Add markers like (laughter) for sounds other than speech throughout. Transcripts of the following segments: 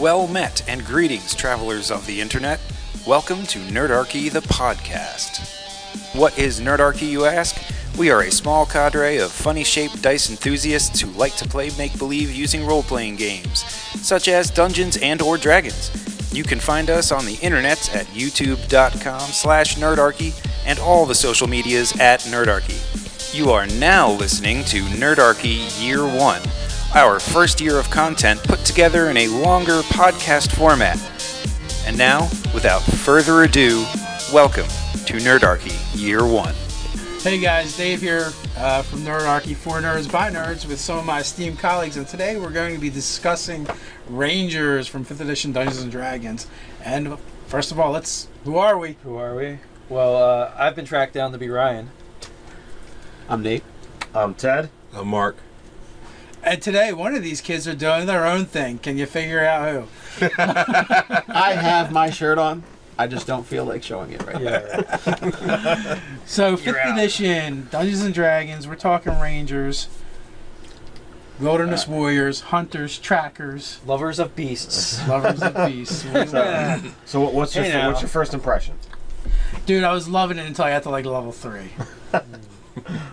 Well met and greetings, travelers of the internet. Welcome to Nerdarchy, the podcast. What is Nerdarchy, you ask? We are a small cadre of funny shaped dice enthusiasts who like to play make believe using role playing games, such as Dungeons and or Dragons. You can find us on the internet at youtube.com slash nerdarchy and all the social medias at nerdarchy. You are now listening to Nerdarchy Year 1, our first year of content put together in a longer podcast format. And now, without further ado, welcome to Nerdarchy Year 1. Hey guys, Dave here uh, from Nerdarchy for Nerds by Nerds with some of my esteemed colleagues, and today we're going to be discussing Rangers from 5th edition Dungeons and Dragons. And first of all, let's who are we? Who are we? Well, uh, I've been tracked down to be Ryan. I'm Nate. I'm Ted. I'm Mark. And today, one of these kids are doing their own thing. Can you figure out who? (laughs) I have my shirt on. I just don't feel like showing it right now. (laughs) So, 5th edition Dungeons and Dragons. We're talking Rangers, Wilderness uh, Warriors, Hunters, Trackers, Lovers of beasts. (laughs) Lovers of Beasts. So what- what's your Hey fir- what's your first impression? Dude, I was loving it until I got to like level three.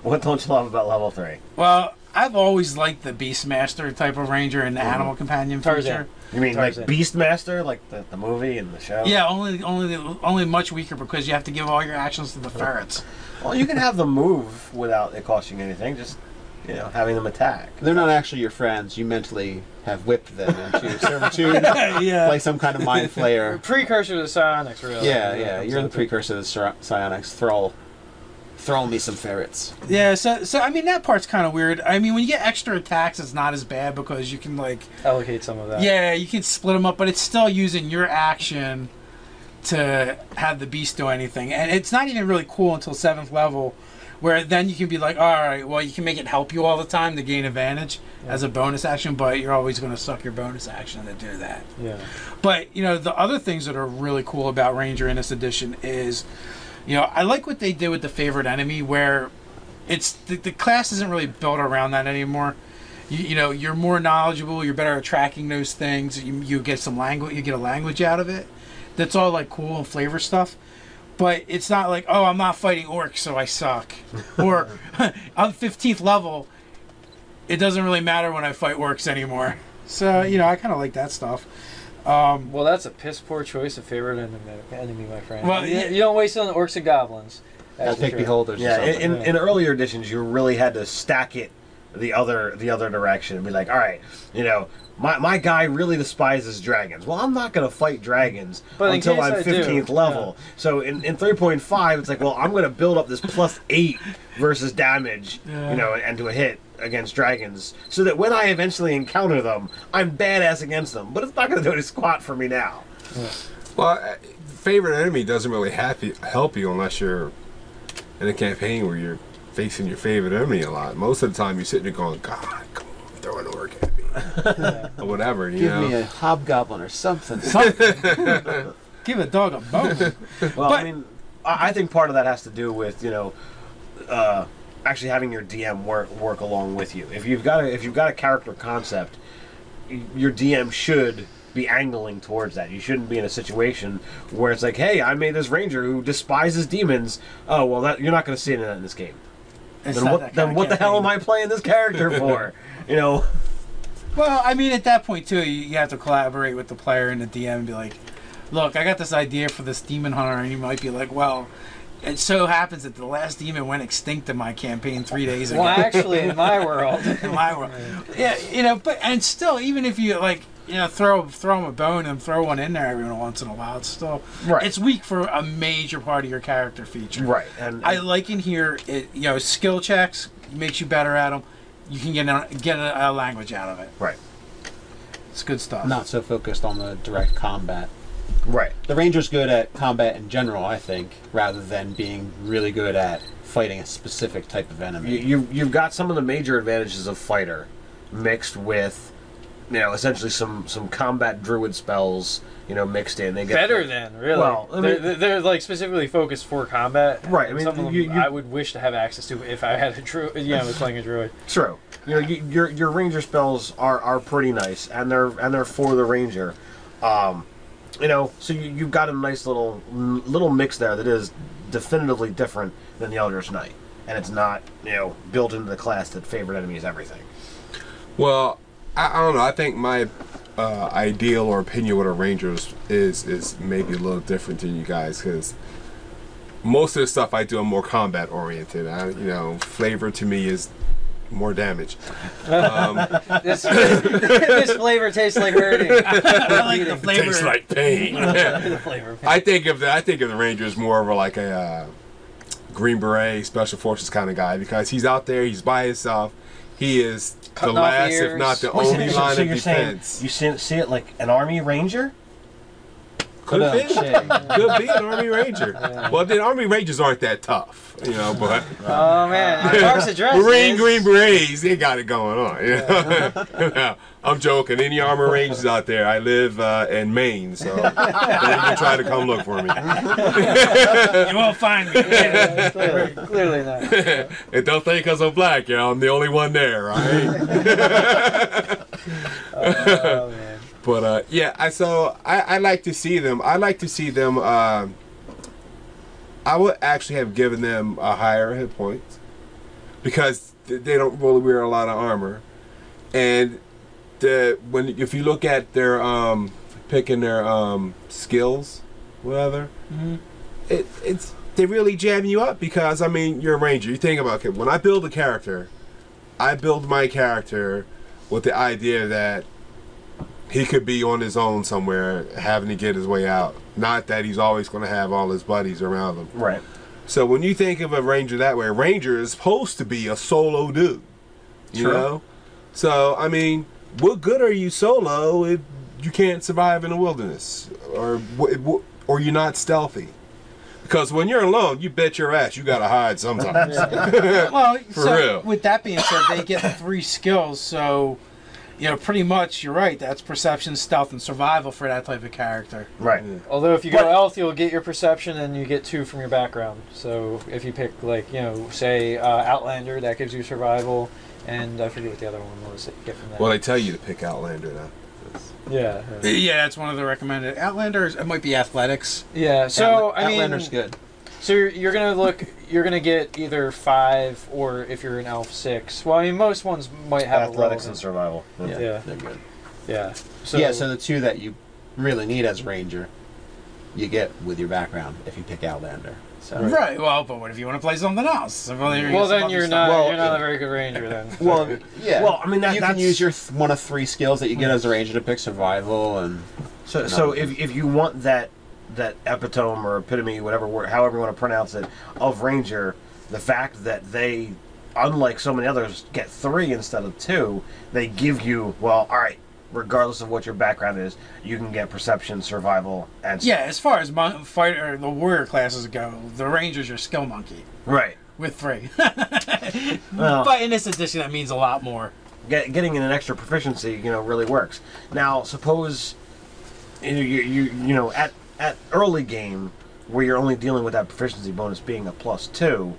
What don't you love about level three? Well, I've always liked the Beastmaster type of ranger and the Mm-hmm. animal companion Tarzan. feature. You mean Tarzan. like Beastmaster, like the, the movie and the show? Yeah, only only only much weaker because you have to give all your actions to the ferrets. Well, you can have them move without it costing anything. Just you know, having them attack. They're not actually your friends. You mentally have whipped them into (laughs) servitude, (laughs) yeah. like some kind of mind flayer. Precursor to the Psionics, really. Yeah, yeah. You're the precursor to Psi- psionics. Throw, throw me some ferrets. Yeah, so so I mean that part's kind of weird. I mean when you get extra attacks, it's not as bad because you can like Allocate some of that. yeah you can split them up, but it's still using your action to have the beast do anything, and it's not even really cool until seventh level, where then you can be like, all right, well you can make it help you all the time to gain advantage as a bonus action, but you're always going to suck your bonus action to do that. Yeah. But you know, the other things that are really cool about Ranger in this edition is, you know, I like what they did with the favorite enemy, where it's the, the class isn't really built around that anymore. You, you know, you're more knowledgeable. You're better at tracking those things. You, you get some language. You get a language out of it. That's all like cool and flavor stuff. But it's not like, oh, I'm not fighting orcs, so I suck. (laughs) or (laughs) I'm 15th level. It doesn't really matter when I fight orcs anymore. So you know, I kind of like that stuff. Um, Well, that's a piss poor choice of favorite enemy, enemy my friend. Well, you, you don't waste it on orcs and goblins. I'll That's take true. beholders. Yeah. or In, something. in, in earlier editions, you really had to stack it the other the other direction and be like, all right, you know. My, my guy really despises dragons. Well, I'm not going to fight dragons But until I'm I do, 15th level. So in, in 3.5, it's like, well, I'm going to build up this plus 8 versus damage, Yeah. you know, and to a hit against dragons, so that when I eventually encounter them, I'm badass against them. But it's not going to do any squat for me now. Well, uh, favorite enemy doesn't really help help you unless you're in a campaign where you're facing your favorite enemy a lot. Most of the time, you're sitting there going, God, come on, throw an orc at me. (laughs) or whatever, you Give know. me a hobgoblin or something. (laughs) give a dog a bone. Well, But- I mean, I I think part of that has to do with you know, uh, actually having your DM work work along with you. If you've got a, if you've got a character concept, your DM should be angling towards that. You shouldn't be in a situation where it's like, hey, I made this ranger who despises demons. Oh well, that you're not going to see that in this game. It's Then what? Then what the hell am. I playing this character (laughs) for? you know. Well, I mean, at that point too, you, you have to collaborate with the player and the DM and be like, "Look, I got this idea for this demon hunter," and you might be like, "Well." It so happens that the last demon went extinct in my campaign three days ago. Well, actually, in my world. (laughs) in my world. Yeah, you know, but and still, even if you like, you know, throw throw them a bone and throw one in there every once in a while, it's still Right. It's weak for a major part of your character feature. Right. And I like in here, it you know, skill checks makes you better at them. You can get a, get a, a language out of it. right. It's good stuff. Not so focused on the direct combat. Right. The ranger's good at combat in general, I think, rather than being really good at fighting a specific type of enemy. You, you you've got some of the major advantages of fighter mixed with you know, essentially some some combat druid spells, you know, mixed in. They get Better than really. Well, I they're, mean- they're, they're, like specifically focused for combat. Right, I mean, some of them you- you- I would wish to have access to if I had a druid. (laughs) Yeah, I was playing a druid. True. You know, you, your your ranger spells are, are pretty nice, and they're and they're for the ranger. Um, you know, so you, you've got a nice little little mix there that is definitively different than the Eldritch Knight, and it's not you know built into the class that favorite enemy is everything. Well, I, I don't know. I think my uh, ideal or opinion with a Rangers is is maybe a little different than you guys because most of the stuff I do, I'm more combat oriented. I, you know, flavor to me is more damage. Um, This, this flavor tastes like hurting. (laughs) I like the flavor. tastes like pain. the (laughs) flavor. I think of the I think of the Rangers more of a, like a uh, Green Beret Special Forces kind of guy because he's out there, he's by himself. He is Cutting the off last, if ears. not the Wait, so- only so- line so of you're saying defense. you see, see it like an army ranger? Could have But, been. Could be an Army Ranger. Well, then Army Rangers aren't that tough, you know. But Oh man, Mark's address. Marine is- Green Berets, they got it going on. You know? No, (laughs) I'm joking. Any Army Rangers out there? I live uh, in Maine, so (laughs) don't try to come look for me. You won't find me. (laughs) Yeah, clearly, clearly not. And don't think because I'm black, you know, I'm the only one there, right? Oh man. But uh, yeah, I so I, I like to see them. I like to see them. Um, I would actually have given them a higher hit points because they don't really wear a lot of armor, and the when if you look at their um, picking their um, skills, whatever, it it's they really jam you up because I mean you're a ranger. You think about it. When I build a character, I build my character with the idea that he could be on his own somewhere, having to get his way out. Not that he's always going to have all his buddies around him. Right. So when you think of a ranger that way, a ranger is supposed to be a solo dude. You True. know? So, I mean, what good are you solo if you can't survive in the wilderness? Or, wh- wh- or you're not stealthy? Because when you're alone, you bet your ass you got to hide sometimes. (laughs) Well, (laughs) For so real. with that being said, they get three skills, so you know, pretty much you're right. That's perception, stealth, and survival for that type of character. Right. Although if you go But- elf, you'll get your perception and you get two from your background. So if you pick like you know, say uh, Outlander, that gives you survival, and I forget what the other one was that you get from that. well, they tell you to pick Outlander now. yeah. yeah. Yeah, that's one of the recommended. Outlanders, it might be athletics. Yeah. So I mean, Outlander's good. So you're, you're gonna look. You're gonna get either five or if you're an elf six. Well, I mean, most ones might have Athletics and survival. Yeah. they're good. Yeah. So, yeah, so the two that you really need as ranger, you get with your background if you pick Outlander. So Right. Well, but what if you want to play something else? Well, you're well, then you're not. Well, you're not a very good ranger then. (laughs) Well, yeah. Well, I mean, that- you that's- can use your th- one of three skills that you get as a ranger to pick survival and So, No. so if, if you want that that epitome or epitome, whatever word, however you want to pronounce it, of Ranger, the fact that they, unlike so many others, get three instead of two, they give you well, all right. Regardless of what your background is, you can get perception, survival, and Yeah, as far as mon- fighter the warrior classes go, the ranger's your skill monkey right. with three. (laughs) Well, but in this edition, that means a lot more. get, getting an extra proficiency, you know, really works. Now, suppose you know, you, you you know at at early game where you're only dealing with that proficiency bonus being a plus two.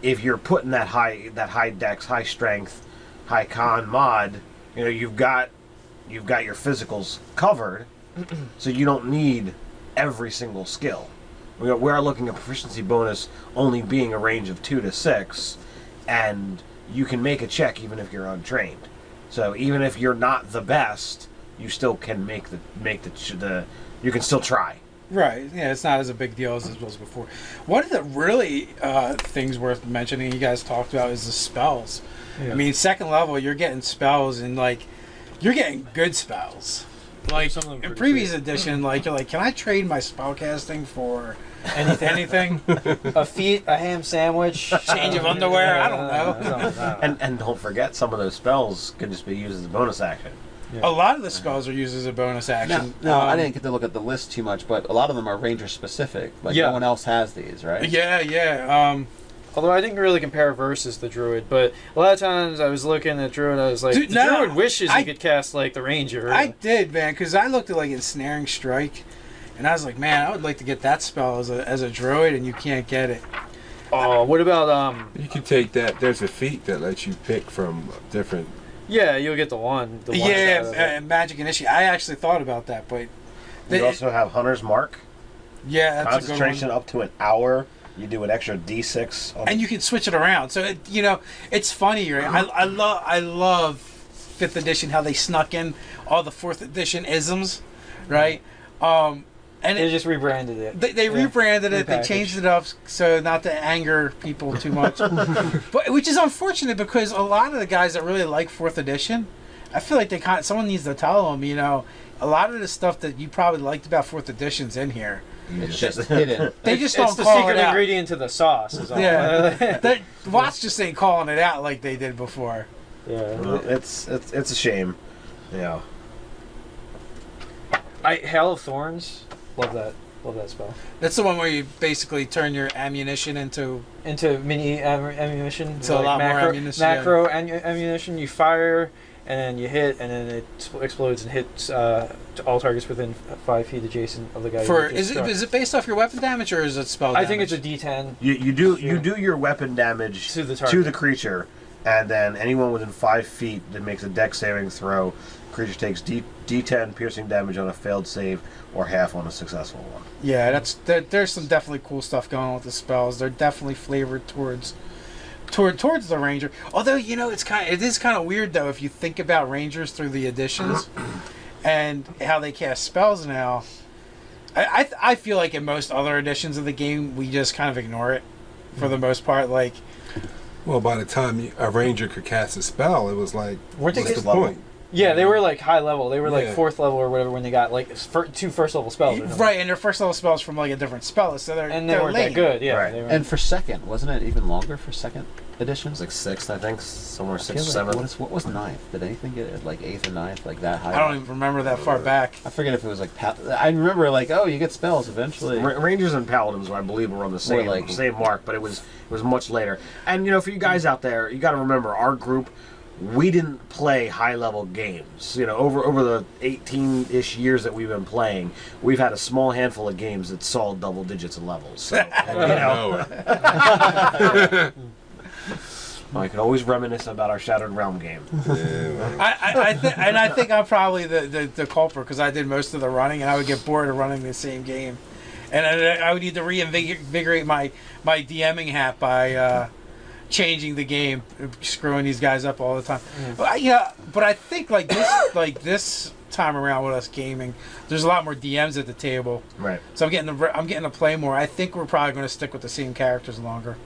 If you're putting that high that high dex, high strength, high con mod, you know you've got you've got your physicals covered, (clears throat) so you don't need every single skill. We are, we are looking at proficiency bonus only being a range of two to six, and you can make a check even if you're untrained. So even if you're not the best, you still can make the make the the you can still try. Right. Yeah, it's not as a big deal as it was before. One of the really uh, things worth mentioning you guys talked about is the spells. I mean, second level, you're getting spells and like you're getting good spells. Like Some of them in previous sweet. edition, like you're like, can I trade my spellcasting for anything? anything? (laughs) a feat, a ham sandwich, Change of underwear? I don't know. know. And and don't forget some of those spells can just be used as a bonus action. A lot of the skulls are used as a bonus action. no I Um, didn't get to look at the list too much, but a lot of them are ranger specific. Like Yeah. no one else has these, right? Yeah, yeah. Um, Although I didn't really compare versus the druid, but a lot of times I was looking at druid, I was like, Dude, the no, druid wishes I- he could cast like the ranger. I did, man, because I looked at like ensnaring strike, and I was like, man, I would like to get that spell as a as a druid, and you can't get it. oh, what about um? You can take that. There's a feat that lets you pick from different. Yeah, you'll get the one. The one yeah, side of it. uh, magic initiate. I actually thought about that, but You also have Hunter's Mark, yeah, that's a good concentration one. up to an hour. You do an extra D6. On And you can switch it around, so it, you know it's funny. Right? I I love I love fifth edition how they snuck in all the fourth edition isms, right? Um, and They it, just rebranded it. They, they Yeah. rebranded it. They changed it up so not to anger people too much, (laughs) but which is unfortunate because a lot of the guys that really like fourth edition, I feel like they kind someone needs to tell them, you know, a lot of the stuff that you probably liked about fourth edition's in here. It's just hidden. (laughs) They just it's don't the call secret it out. ingredient to the sauce. Is all. Yeah. (laughs) They- Watts just ain't calling it out like they did before. yeah. Well, it's it's it's a shame. Yeah. I Hail of Thorns. Love that. Love that spell. That's the one where you basically turn your ammunition into. Into mini am- ammunition. So a lot more macro, ammunition, yeah. Macro ammunition. You fire, and then you hit, and then it s- explodes and hits uh, all targets within five feet adjacent of the guy. For is it struck. is it based off your weapon damage or is it spell? I think it's a damage? D10 You you do you do your weapon damage to the to the creature, and then anyone within five feet that makes a Dex saving throw, creature takes D D10 piercing damage on a failed save or half on a successful one. Yeah, that's there, there's some definitely cool stuff going on with the spells. They're definitely flavored towards toward towards the ranger. Although you know it's kind of, it is kind of weird though if you think about rangers through the editions (clears throat) and how they cast spells now. I, I I feel like in most other editions of the game we just kind of ignore it for the mm-hmm. most part. Like Well, by the time you, a ranger could cast a spell, it was like, what's the point? Yeah, they were like high level. They were like Yeah. fourth level or whatever when they got like fir- two first level spells. Or something. right, and their first level spells from like a different spell, so they're And they they're weren't lame. that good. Yeah. Right. They were, And for second, wasn't it even longer for second editions? Like sixth, I think, somewhere I feel sixth, like- seventh. What, is, what was ninth? Did anything get it like eighth or ninth, like that high? I don't even remember that far back. I forget if it was like. Pa- I remember like, oh, you get spells eventually. Ra- Rangers and Paladins, I believe, were on the same like- same mark, but it was it was much later. And you know, for you guys out there, you got to remember our group. We didn't play high level games. You know, over over the 18 ish years that we've been playing, we've had a small handful of games that saw double digits of levels. So (laughs) you know, No. (laughs) I can always reminisce about our Shattered Realm game. Yeah. I, I, I th- and I think I'm probably the, the, the culprit because I did most of the running and I would get bored of running the same game. And I, I would need to reinvigorate my, my DMing hat by uh, changing the game, screwing these guys up all the time. Mm. But I, yeah, but I think like this (coughs) like this time around with us gaming, there's a lot more DMs at the table, Right. so I'm getting to, I'm getting to play more. I think we're probably going to stick with the same characters longer.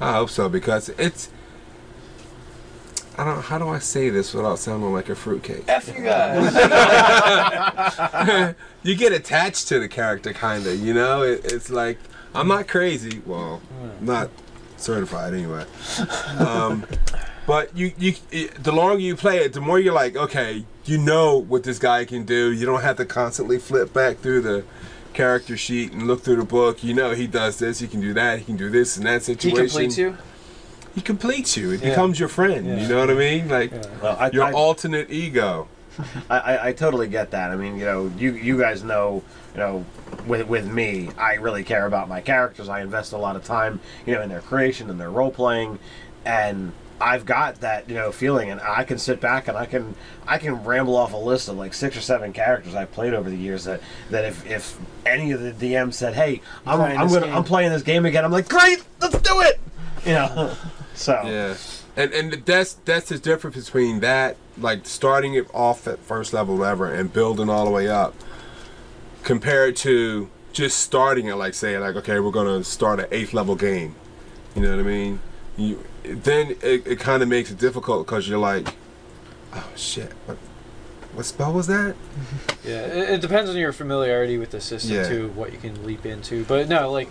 I hope so because it's. I don't. How do I say this without sounding like a fruitcake? F you guys. (laughs) you get attached to the character, kind of. You know, it, it's like I'm not crazy. Well, hmm. not certified anyway. Um, but you, you, it, the longer you play it, the more you're like, okay, you know what this guy can do. You don't have to constantly flip back through the character sheet and look through the book. You know he does this, he can do that, he can do this in that situation. he completes you. He completes you. It Yeah. becomes your friend. Yeah. You know what I mean? Like Well, I, your I, alternate ego. (laughs) I, I, I totally get that. I mean, you know, you you guys know, you know, with with me, I really care about my characters. I invest a lot of time, you know, in their creation and their role playing, and I've got that you know feeling, and I can sit back and I can I can ramble off a list of like six or seven characters I've played over the years. That that if if any of the DMs said, "Hey, I'm Playing I'm this gonna game. I'm playing this game again," I'm like, "Great, let's do it!" You know, (laughs) so Yeah, and and that's that's the difference between that, like starting it off at first level, whatever, and building all the way up, compared to just starting it, like say, like okay, we're gonna start an eighth level game. You know what I mean? You then it, it kind of makes it difficult because you're like, oh shit, what what spell was that? (laughs) Yeah, it, it depends on your familiarity with the system Yeah. too, what you can leap into. But no, like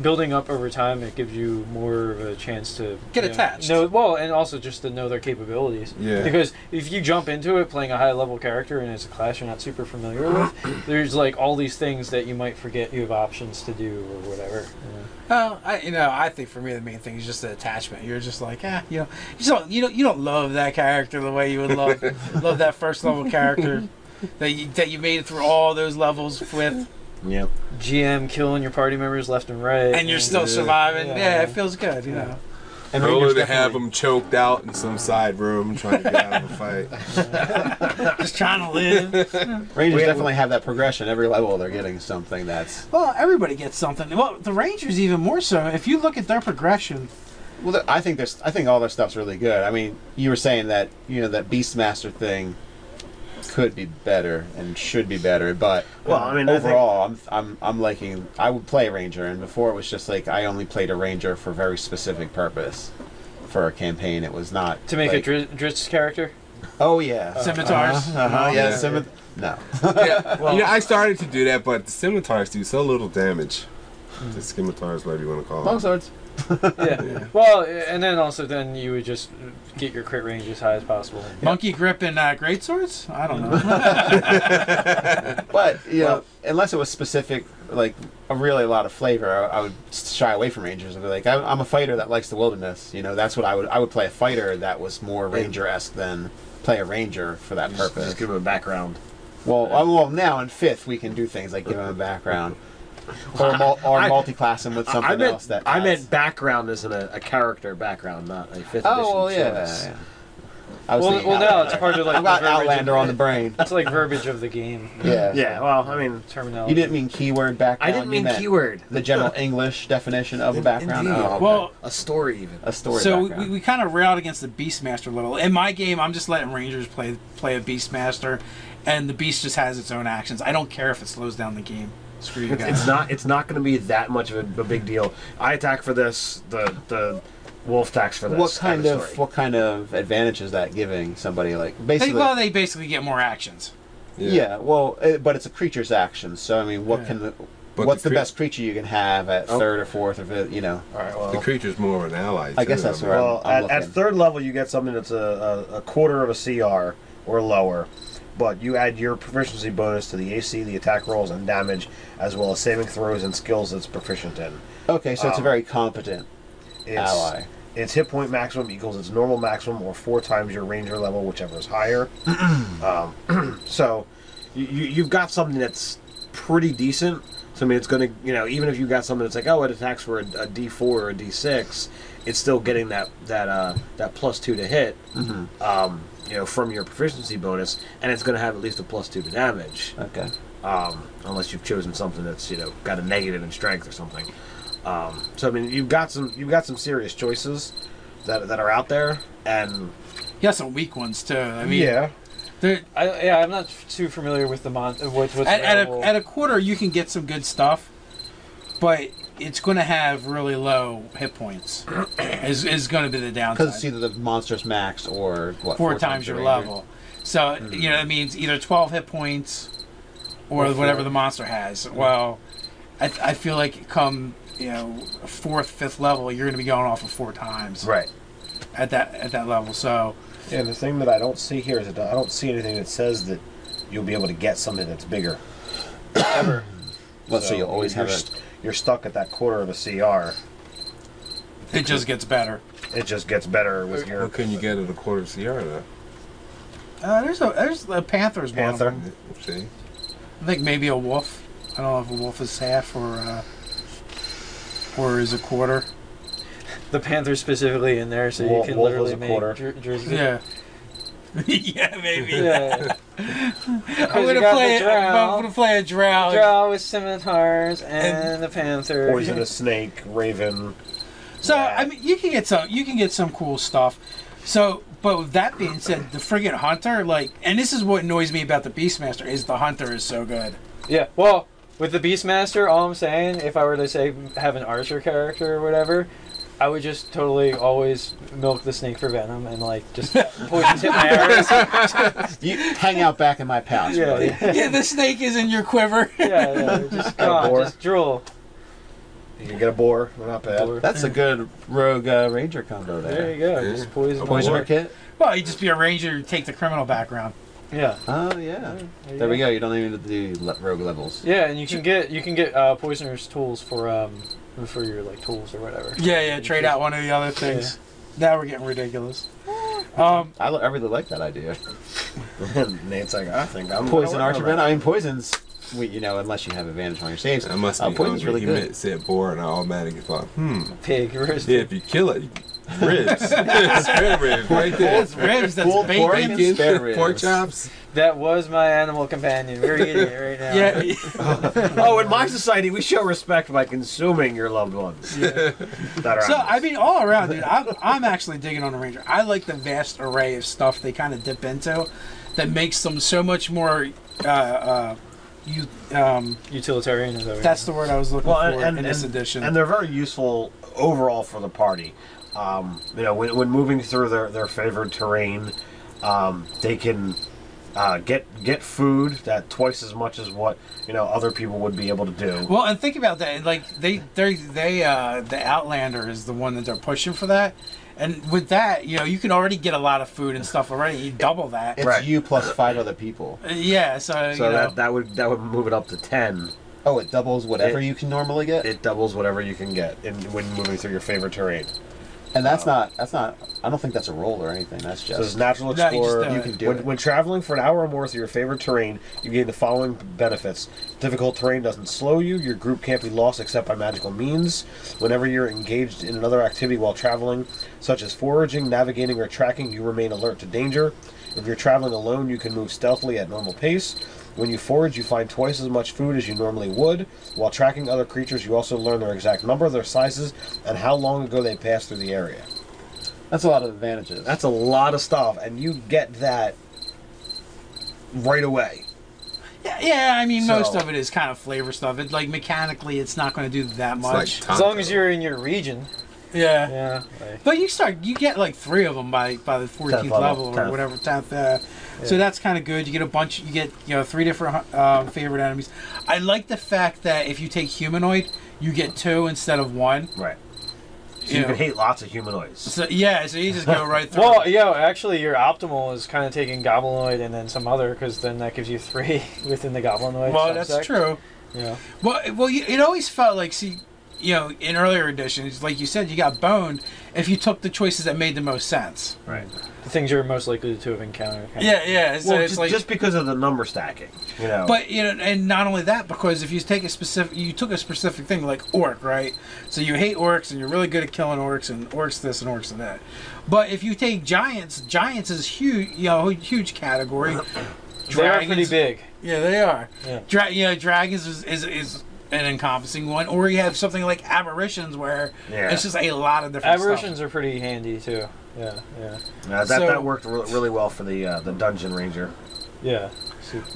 building up over time, it gives you more of a chance to Get you know, attached. Know, well, and also just to know their capabilities. Yeah. Because if you jump into it playing a high level character and it's a class you're not super familiar with, (clears throat) there's like all these things that you might forget you have options to do or whatever. you know. Well, I, you know, I think for me the main thing is just the attachment. You're just like, ah, you know, you don't, you don't, you don't love that character the way you would love, (laughs) love that first level character that you that you made it through all those levels with, Yep. GM killing your party members left and right, and you're still Yeah. surviving. Yeah. Yeah, it feels good, you know. And Only Rangers to have definitely- them choked out in some side room trying to get out of a fight. (laughs) Just trying to live. (laughs) Rangers We- definitely have that progression. Every level, they're getting something that's. Well, everybody gets something. Well, the Rangers even more so. If you look at their progression, Well, th- I think there's. I think all their stuff's really good. I mean, you were saying that you know that Beastmaster thing could be better and should be better, but Well, I mean, I think- overall, I'm I'm I'm liking. I would play a ranger, and before it was just like I only played a ranger for a very specific purpose. For a campaign, it was not to make like, a Dri- Drizzt character. Oh yeah, Scimitars? Uh-huh, uh-huh, yeah, Yeah. scimit- No. yeah, (laughs) you know, I started to do that, but the scimitars do so little damage. The scimitars, whatever you want to call them. Longswords. (laughs) Yeah. Well, and then also then you would just get your crit range as high as possible. monkey grip and uh, great swords. I don't know. (laughs) But you know, unless it was specific, like a really a lot of flavor, I, I would shy away from rangers. I'd be like, I'm, I'm a fighter that likes the wilderness. You know, that's what I would. I would play a fighter that was more ranger esque than play a ranger for that Just, purpose. just give him a background. Well, uh, well, now in fifth we can do things like give him a background, or, mul- or I- multi-class him with something I meant else that I adds- meant background as in a, a character background, not a fifth Oh well, edition yeah. choice. yeah. I was Well, well now Outlander. it's part of like I've got the Outlander on the brain. (laughs) It's like verbiage of the game. Yeah. Yeah, well, I mean, Terminology. You didn't mean keyword background. I didn't mean keyword. The general English definition of a background. Indeed. Oh, okay. well, A story even. a story so background. we, we kind of railed against the Beastmaster a little. In my game, I'm just letting Rangers play play a Beastmaster, and the Beast just has its own actions. I don't care if it slows down the game. Screw you It's, guys. it's not. It's not going to be that much of a, a big deal. I attack for this. The the wolf attacks for this. what kind kind of what kind of advantage is that giving somebody like They, basically? well, they basically get more actions. yeah. well, it, but it's a creature's action. So I mean, what Yeah. can the But what's the the, best creature you can have at Oh. third or fourth or fifth? You know, All right. Well, The creature's more of an ally. I guess that's right. where I'm- well, I'm at, at third level, you get something that's a, a, a quarter of a CR or lower, but you add your proficiency bonus to the AC, the attack rolls, and damage, as well as saving throws and skills it's proficient in. okay, so it's a Um, very competent It's, ally. Its hit point maximum equals its normal maximum or four times your ranger level, whichever is higher. (clears throat) um, (clears throat) so you, you, you've got something that's pretty decent. So I mean, it's going to you know even if you got something that's like oh it attacks for a, a D4 or a D6, it's still getting that that uh, that plus two to hit. Um, you know from your proficiency bonus, and it's going to have at least a plus two to damage Okay. um, unless you've chosen something that's you know got a negative in strength or something. Um, so I mean, you've got some you've got some serious choices that that are out there, and You got some weak ones too. I mean, they're- I, yeah, I'm not too familiar with the mon. What's, what's at, at, a, at a quarter you can get some good stuff, but it's going to have really low hit points. (clears throat) is is going to be the downside. Because it's either the monster's max or what? four, times your ranger. level. So mm-hmm. you know that means either twelve hit points or, Or whatever the monster has. Well, I, I feel like come you know fourth, fifth level, you're going to be going off of four times right. at that at that level. So And the thing that I don't see here is that I don't see anything that says that you'll be able to get something that's bigger. ever. Well, so, you'll always you're have st- it. You're stuck at that quarter of a CR. it just gets better. It just gets better with your What can you get at a quarter CR though? Uh, there's a there's the Panthers one of Panther. them. See, I think maybe a wolf. I don't know if a wolf is half or uh, or is a quarter. The Panther specifically in there, so Wolf- you can Wolf literally was a make quarter. jer- jerseys. Yeah. (laughs) yeah, maybe. yeah. (laughs) I'm you gonna play. the A, I'm gonna play a drow. Draw with scimitars and, And- the Panther. poisonous snake, raven. So Yeah. I mean, you can get some. You can get some cool stuff. So, but with that being said, the friggin' hunter, like, and this is what annoys me about the Beastmaster is the hunter is so good. Yeah, well, with the Beastmaster, all I'm saying, if I were to say have an archer character or whatever, I would just totally always milk the snake for venom and like just (laughs) poison tip my arrows. (laughs) You hang out back in my pouch, Yeah, buddy. yeah, (laughs) yeah, the snake is in your quiver. yeah, yeah, just come on, just drool. You can get a boar. They're not bad. Boar. That's a good rogue uh, ranger combo there. There you go. Yeah. Just poison. Poisoner kit. Well, you just be a ranger, take the criminal background. Yeah. Oh yeah. you There we go. You don't even have to do rogue levels. Yeah, and you can get you can get uh, poisoner's tools for um for your like tools or whatever. Yeah, yeah. Trade out one of the other things. Now we're getting ridiculous. Um, I, I really like that idea. (laughs) Nate's like, I think I'm Poison gonna work on Archerman. that. I mean, poison's. We, you know, unless you have advantage on your saves. I must uh, be poison's hungry. really he good. meant said boar, and I automatically thought, hmm. Pig roast. Yeah, if you kill it, ribs. (laughs) Spare ribs right there. it's ribs. That's Pulled pork bacon. and spare ribs. pork chops. That was my animal companion. We're eating it right now. Yeah. (laughs) Oh, in my society, we show respect by consuming your loved ones. That are So. I mean, all around, dude, I'm, I'm actually digging on the Ranger. I like the vast array of stuff they kind of dip into, that makes them so much more. Uh, uh, you, um, Utilitarian is over. that's the word I was looking well, and, for and, in this and- edition. and they're very useful overall for the party. Um, you know, when, when moving through their, their favored terrain, um, they can uh, get get food that twice as much as what you know other people would be able to do. Well, and think about that. Like they, they, they, uh, the Outlander is the one that they're pushing for that. And with that, you know, you can already get a lot of food and stuff already. You double that. It's Right. you plus five other people. Uh, yeah. So, so you know, that that would that would move it up to ten. Oh, it doubles whatever It- you can normally get. It doubles whatever you can get in, when moving through your favorite terrain. And that's not. That's not. I don't think that's a roll or anything. That's just So as just. natural No, you just explorer, do you can do when, it. when traveling for an hour or more through your favorite terrain, you gain the following benefits. Difficult terrain doesn't slow you. Your group can't be lost except by magical means. Whenever you're engaged in another activity while traveling, such as foraging, navigating, or tracking, you remain alert to danger. If you're traveling alone, you can move stealthily at normal pace. When you forage, you find twice as much food as you normally would. While tracking other creatures, you also learn their exact number, their sizes, and how long ago they passed through the area. That's a lot of advantages. That's a lot of stuff, and you get that right away. yeah, yeah. I mean, most of it is kind of flavor stuff. It like mechanically, it's not going to do that It's like much. as long as you're in your region. Yeah. Yeah. Like, But you start, you get like three of them by by the 14th level, level, or 10th. whatever, 10th. Uh, So that's kind of good. You get a bunch, you get you know three different um, favorite enemies. I like the fact that if you take humanoid, you get two instead of one. Right. So You you know. can hate lots of humanoids. So yeah, so you just go (laughs) right through. well, yo, actually, your optimal is kind of taking goblinoid and then some other, because then that gives you three (laughs) within the goblinoid. well, that's true. Yeah. Well, well, you, it always felt like see, you know, in earlier editions, like you said, you got boned if you took the choices that made the most sense. Right. The things you're most likely to have encountered. Yeah, yeah. So well, it's just, like, just because of the number stacking, you know. But you know, and not only that, because if you take a specific, you took a specific thing like orc, right? So you hate orcs and you're really good at killing orcs and orcs this and orcs that. But if you take giants, giants is huge, you know, huge category. They are pretty big. Yeah, they are. Yeah. Dra- you know, dragons is, is is an encompassing one, or you have something like aberrations where Yeah. it's just a lot of different Aberrations stuff. are pretty handy too. Yeah, yeah, Uh, that so- that worked re- really well for the uh, the dungeon ranger. yeah.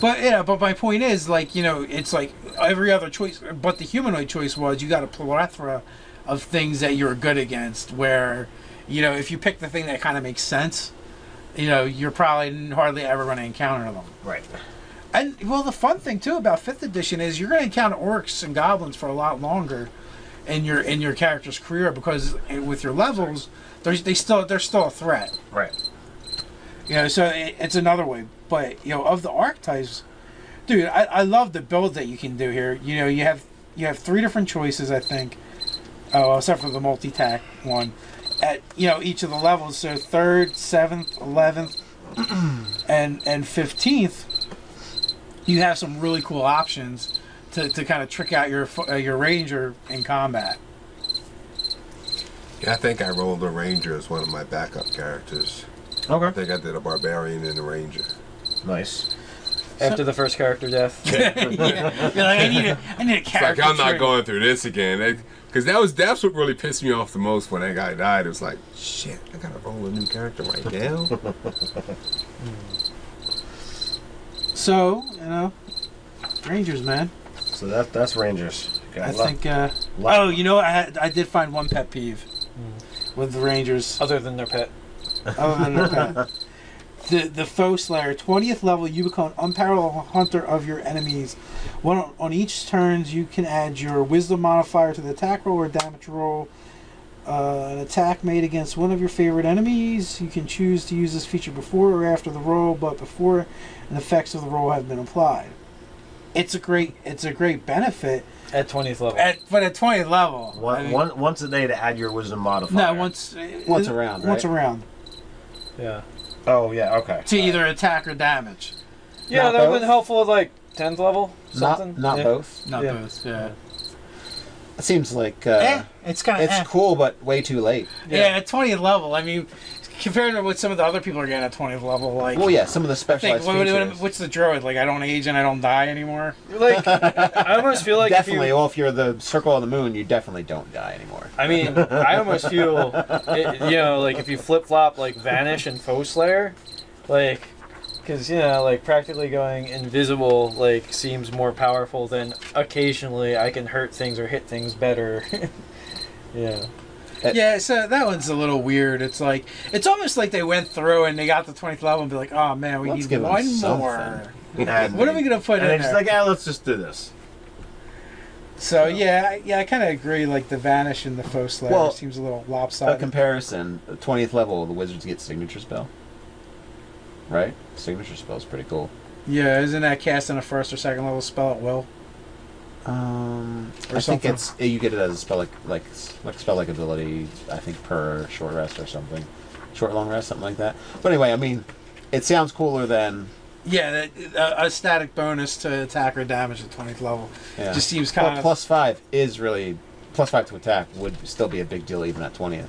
But yeah, but my point is, like, you know, it's like every other choice, but the humanoid choice was you got a plethora of things that you're good against. Where, you know, if you pick the thing that kind of makes sense, you know, you're probably hardly ever going to encounter them. Right. And well, the fun thing too about fifth edition is you're going to encounter orcs and goblins for a lot longer in your in your character's career because with your levels, there's they still they're still a threat. Right. You know, so it, it's another way. But you know, of the archetypes, dude, I, I love the build that you can do here. You know, you have you have three different choices, I think. Oh, except for the multi-tack one, at you know each of the levels. So third, seventh, eleventh, (clears throat) and and fifteenth, you have some really cool options to, to kind of trick out your uh, your ranger in combat. Yeah, I think I rolled a ranger as one of my backup characters. Okay. I Okay. think I did a barbarian and a ranger. Nice. After the first character death. (laughs) yeah. You're like, I need a I need a It's character. like I'm not trait. going through this again. Because that was that's what really pissed me off the most when that guy died. It was like, shit, I gotta roll a new character right now. (laughs) (laughs) So you know, rangers, man. So that that's rangers. Okay, I le- think. Uh, le- oh, you know. I I did find one pet peeve with the Rangers, Other than their pet. (laughs) other than their pet. the the foe slayer 20th level you become an unparalleled hunter of your enemies one on, on each turns you can add your wisdom modifier to the attack roll or damage roll uh, an attack made against one of your favorite enemies you can choose to use this feature before or after the roll but before the effects of the roll have been applied it's a great it's a great benefit At 20th level. at but at 20th level I mean- one, once a day to add your wisdom modifier. no once Once around, once around yeah. Oh yeah. Okay. to either attack or damage Yeah, Not that would have been helpful at like 10th level. Something. Not not yeah. both. not Yeah. both yeah It seems like uh, eh, it's kind of it's cool, but way too late. Yeah, at 20th level. I mean, compared to what some of the other people are getting at 20th level, like. Well, yeah, some of the I think, specialized what, what- features. what's the druid? Like, I don't age and I don't die anymore. Like, I almost feel like if definitely. you- Well, if you're the circle of the moon, you definitely don't die anymore. I mean, I almost feel, it, you know, like if you flip flop like Vanish and Foe Slayer, like, because you know, like practically going invisible like seems more powerful than occasionally I can hurt things or hit things better. (laughs) yeah. Yeah, so that one's a little weird. It's like it's almost like they went through and they got the 20th level and be like, oh man, we Let's need give 'em one something. more. (laughs) What are we gonna put And in they're just like, yeah, let's just do this. so yeah, yeah, I kind of agree. Like the vanish and the foe slayer Well, seems a little lopsided. A lopsided. comparison: twentieth level, the wizards get signature spell. Right, signature spell is pretty cool. yeah, isn't that casting a first or second level spell at will? Um, Or I think something. it's you get it as a spell like like like spell like ability. I think per short rest or something, short long rest, something like that. But anyway, I mean, it sounds cooler than Yeah, a, a static bonus to attack or damage at 20th level. yeah. Just seems Well, kind of plus five is really plus five to attack would still be a big deal even at twentieth,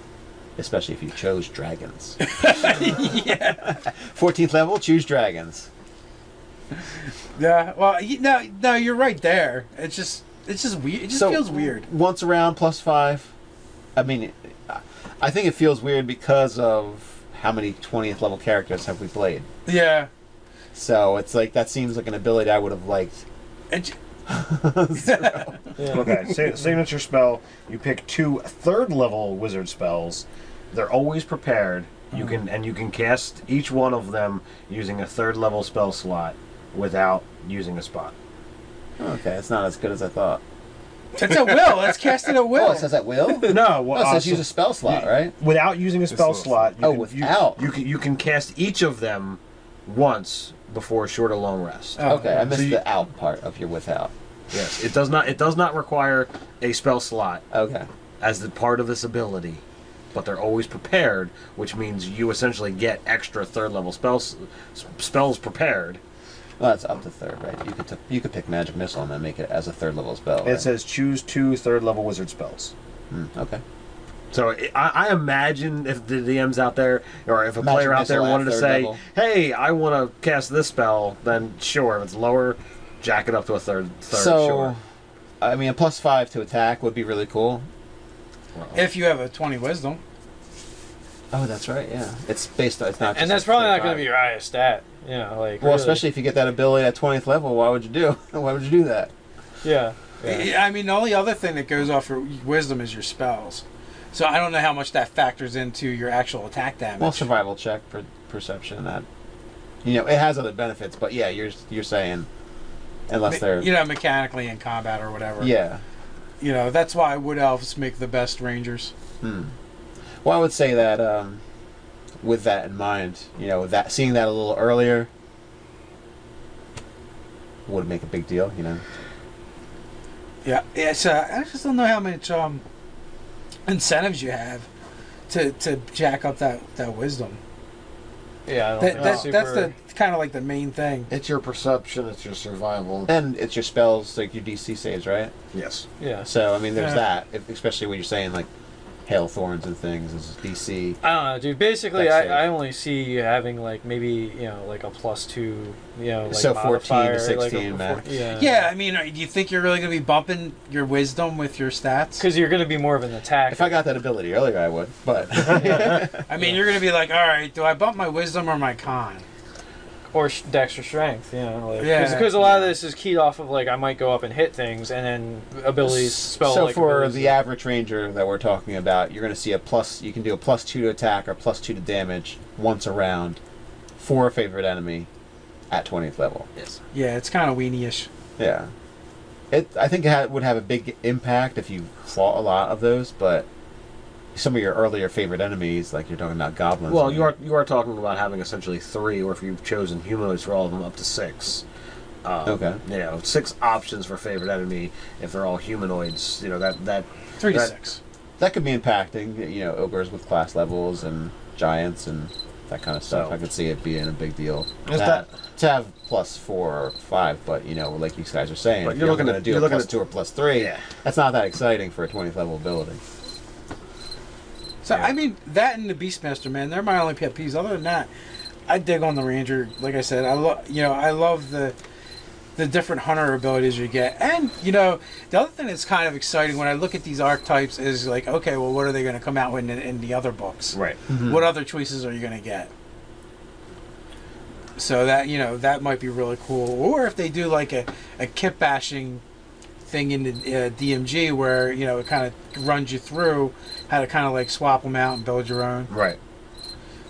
especially if you chose dragons. yeah. (laughs) (laughs) Fourteenth level, choose dragons. Yeah, well, you, no, no, you're right there. It's just, it's just weird. It just So- feels weird. Once around, plus five. I mean, I think it feels weird because of how many twentieth level characters have we played. Yeah, So it's like that seems like an ability I would have liked. it, Yeah. (laughs) Okay, signature spell. You pick two third level wizard spells. They're always prepared. You can and you can cast each one of them using a third level spell slot without using a spot. Okay, it's not as good as I thought. it's a will. It's casting a (laughs) will. (laughs) Oh, it says at will. No, Oh, it uh, says so use a spell slot, right? without using a spell slot. You Oh, can, without. You, you can you can cast each of them once before a short or long rest. Oh, Okay, I missed So you- the out part of your without. Yes, it does not it does not require a spell slot Okay. as the part of this ability, but they're always prepared, which means you essentially get extra third level spells spells prepared. Well, that's up to third, right? You could t- you could pick magic missile and then make it as a third level spell. It right? says choose two third level wizard spells. Hmm, okay. So I, I imagine if the DMs out there, or if a Magic player out there wanted to say, level. "Hey, I want to cast this spell," then sure. If it's lower, jack it up to a third. Third, so, sure. I mean, a plus five to attack would be really cool. If you have a 20 wisdom. Oh, that's right. Yeah, it's based. on It's not. and just that's a probably not going to be your highest stat. You know, like Well, really. especially if you get that ability at twentieth level, why would you do? (laughs) why would you do that? yeah. yeah. Yeah, I mean, the only other thing that goes off your wisdom is your spells. So I don't know how much that factors into your actual attack damage. Well, survival check, per- perception. That you know, it has other benefits, but yeah, you're you're saying unless they're you know, mechanically in combat or whatever. yeah. You know, that's why wood elves make the best rangers. Hmm. Well, I would say that um, with that in mind, you know, that seeing that a little earlier would make a big deal. You know, Yeah, yeah. So I just don't know how much um, incentives you have to to jack up that that wisdom. Yeah, I don't That, think that, it's that's the kind of like the main thing. it's your perception. It's your survival. and it's your spells like your DC saves, right? Yes. yeah. So I mean, there's Yeah. that. If, especially when you're saying like hail thorns and things is DC. I don't know, dude. Basically, I. I only see you having like maybe you know like a plus two, you know, like So 14 to modifier, like, 16 a, max. Yeah. Yeah, I mean, uh, do you think you're really going to be bumping your wisdom with your stats? Because you're going to be more of an attack. If I got that ability earlier, I would. But (laughs) I mean, you're going to be like, all right, do I bump my wisdom or my con? Or sh- dex or strength, you know, like, Yeah. Because a lot of this is keyed off of like I might go up and hit things, and then abilities spell. so like, for abilities the average ranger that we're talking about, you're going to see a plus. You can do a plus two to attack or plus two to damage once around for a favorite enemy at 20th level. Yes. Yeah, it's kind of weenie-ish. Yeah. It, I think it ha- would have a big impact if you fought a lot of those, but some of your earlier favorite enemies, like you're talking about goblins. Well, you are you are talking about having essentially three, or if you've chosen humanoids for all of them, up to six. Um, Okay. You know, six options for favorite enemy if they're all humanoids. You know that that Three to That- six. That could be impacting, you know, ogres with class levels and giants and that kind of stuff. So- I could see it being a big deal. Is to, that- have, to have plus four or five, but you know, like you guys are saying, But if you're you're looking to at- do you're a looking plus at- two or plus three. Yeah. That's not that exciting for a 20th level ability. So Yeah. I mean, that and the Beastmaster, man, they're my only pet peeves. Other than that, I dig on the Ranger. Like I said, I love you know I love the the different hunter abilities you get, and you know the other thing that's kind of exciting when I look at these archetypes is like, okay, well, what are they going to come out with in, in the other books? right. Mm-hmm. What other choices are you going to get? So that you know that might be really cool. Or if they do like a, a kit bashing thing in the uh, DMG where you know it kind of runs you through how to kind of like swap them out and build your own. Right.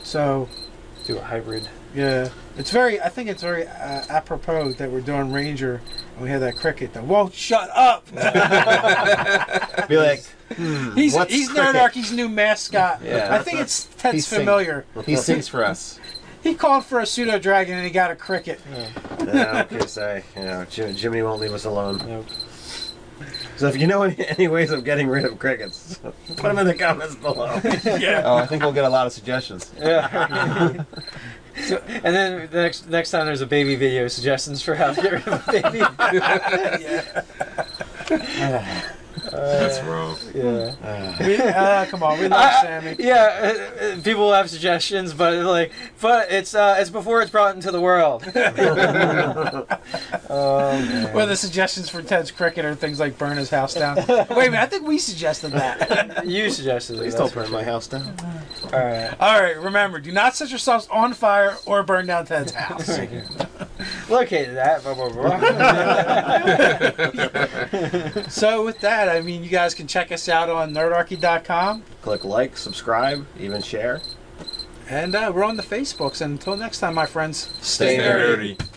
So Do a hybrid. yeah, it's very. I think it's very uh, apropos that we're doing Ranger and we have that cricket that won't shut up. (laughs) Be like, he's What's he's Cricket? Nerdarchy's new mascot. Yeah. I think it's Ted's He sing- familiar. he sings for us. He called for a pseudo dragon and he got a cricket. yeah, okay, say you know Jim, Jimmy won't leave us alone. Nope. So if you know any, (laughs) any ways of getting rid of crickets, (laughs) put them in the comments below. (laughs) yeah. Oh, I think we'll get a lot of suggestions. Yeah. so, and then the next next time there's a baby video, suggestions for how to get rid of a baby. That's wrong. yeah. We, uh, come on, we love I- Sammy. Yeah, uh, uh, people have suggestions, but like, but it's uh, it's before it's brought into the world. (laughs) (laughs) oh. Well, the suggestions for Ted's cricket are things like burn his house down. Wait a minute, I think we suggested that. (laughs) you suggested it. Please that's don't for burn my house down. All right. All right, remember, do not set yourselves on fire or burn down Ted's house. Located that. Blah, blah, blah. (laughs) so with that, I mean, you guys can check us out on nerdarchy.com, Click like, subscribe, even share. and uh, we're on the Facebooks. And until next time, my friends, Stay Stay nerdy. nerdy.